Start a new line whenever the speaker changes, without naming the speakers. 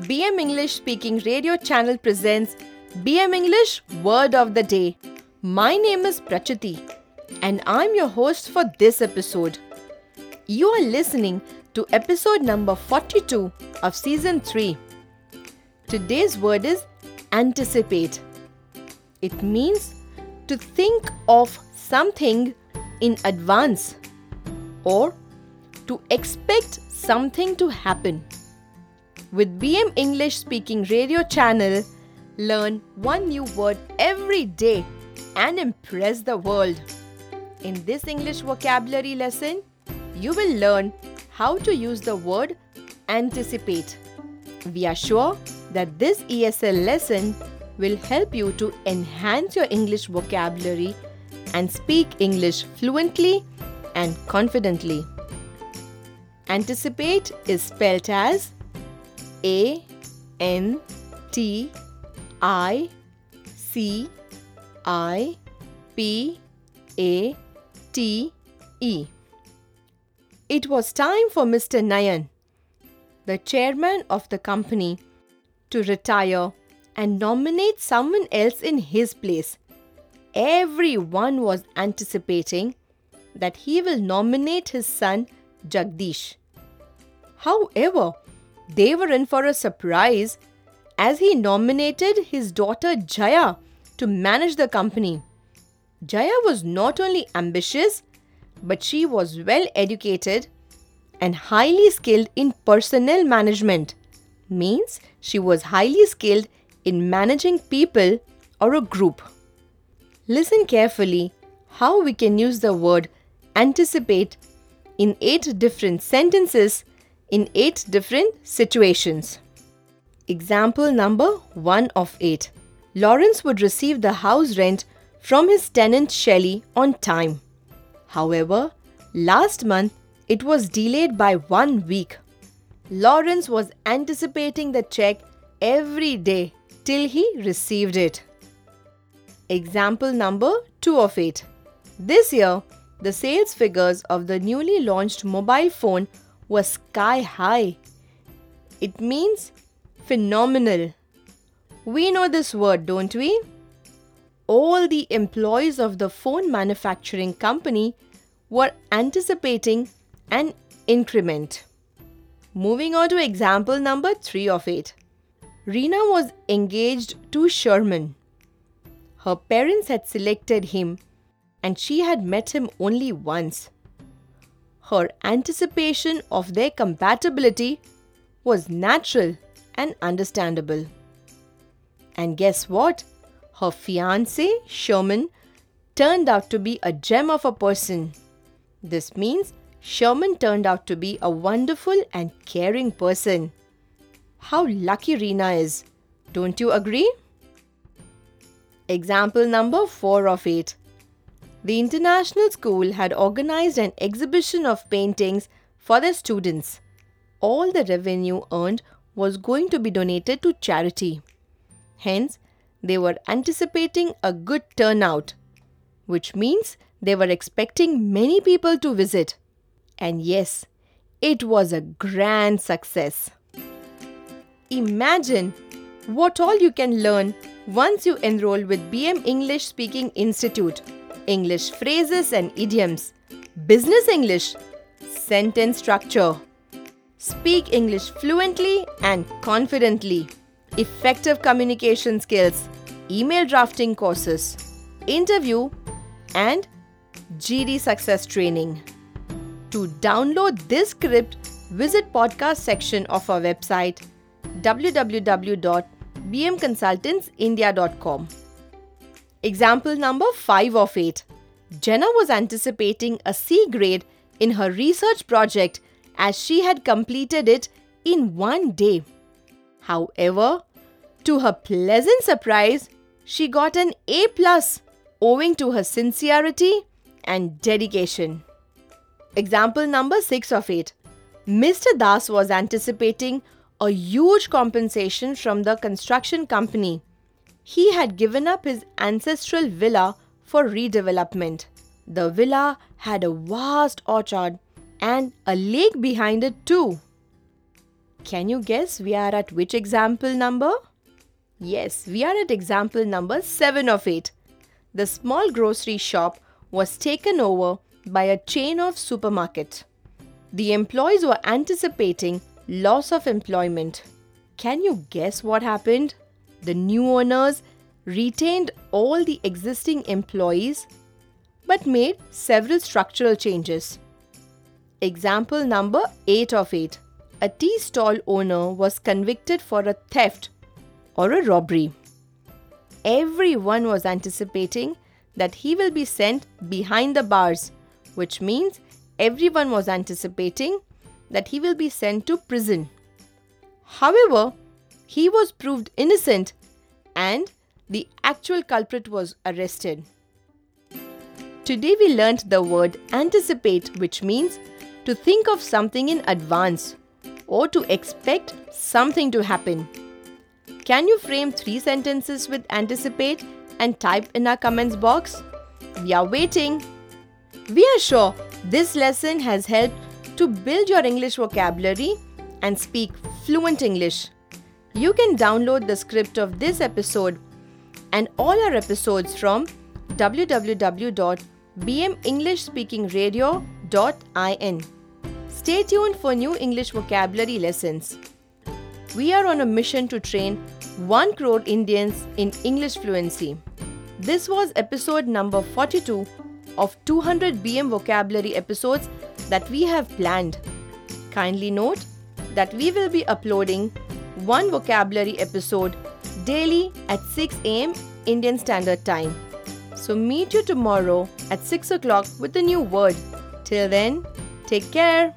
BM English Speaking Radio channel presents BM English Word of the Day. My name is Prachiti and I'm your host for this episode. You are listening to episode number 42 of season 3. Today's word is anticipate. It means to think of something in advance or to expect something to happen. With BM English Speaking Radio channel, learn one new word every day and impress the world. In this English vocabulary lesson, you will learn how to use the word anticipate. We are sure that this ESL lesson will help you to enhance your English vocabulary and speak English fluently and confidently. Anticipate is spelled as A N T I C I P A T E. It was time for Mr. Nayan, the chairman of the company, to retire and nominate someone else in his place. Everyone was anticipating that he will nominate his son Jagdish. However, they were in for a surprise as he nominated his daughter Jaya to manage the company. Jaya was not only ambitious, but she was well educated and highly skilled in personnel management. Means she was highly skilled in managing people or a group. Listen carefully how we can use the word anticipate in eight different sentences in eight different situations. Example number 1 of 8. Lawrence would receive the house rent from his tenant Shelley on time. However, last month it was delayed by one week. Lawrence was anticipating the check every day till he received it. Example number 2 of 8. This year, the sales figures of the newly launched mobile phone were sky high. It means phenomenal. We know this word, don't we? All the employees of the phone manufacturing company were anticipating an increment. Moving on to example number 3 of 8. Reena was engaged to Sherman. Her parents had selected him and she had met him only once. Her anticipation of their compatibility was natural and understandable. And guess what? Her fiance, Sherman, turned out to be a gem of a person. This means Sherman turned out to be a wonderful and caring person. How lucky Reena is, don't you agree? Example number 4 of 8. The international school had organized an exhibition of paintings for their students. All the revenue earned was going to be donated to charity. Hence, they were anticipating a good turnout, which means they were expecting many people to visit. And yes, it was a grand success. Imagine what all you can learn once you enroll with BM English Speaking Institute. English phrases and idioms, business English, sentence structure. Speak English fluently and confidently. Effective communication skills, email drafting courses, interview, and GD success training. To download this script, visit podcast section of our website www.bmconsultantsindia.com. Example number 5 of 8. Jenna was anticipating a C grade in her research project as she had completed it in one day. However, to her pleasant surprise, she got an A plus owing to her sincerity and dedication. Example number 6 of 8. Mr. Das was anticipating a huge compensation from the construction company. He had given up his ancestral villa for redevelopment. The villa had a vast orchard and a lake behind it, too. Can you guess we are at which example number? Yes, we are at example number 7 of 8. The small grocery shop was taken over by a chain of supermarket. The employees were anticipating loss of employment. Can you guess what happened? The new owners retained all the existing employees but made several structural changes. Example number 8 of 8. A tea stall owner was convicted for a theft or a robbery. Everyone was anticipating that he will be sent behind the bars, which means everyone was anticipating that he will be sent to prison. However, he was proved innocent and the actual culprit was arrested. Today we learnt the word anticipate, which means to think of something in advance or to expect something to happen. Can you frame three sentences with anticipate and type in our comments box? We are waiting. We are sure this lesson has helped to build your English vocabulary and speak fluent English. You can download the script of this episode and all our episodes from www.bmenglishspeakingradio.in. Stay tuned for new English vocabulary lessons. We are on a mission to train 1 crore Indians in English fluency. This was episode number 42 of 200 BM vocabulary episodes that we have planned. Kindly note that we will be uploading one vocabulary episode daily at 6 am Indian Standard Time. So meet you tomorrow at 6 o'clock with a new word. Till then, take care.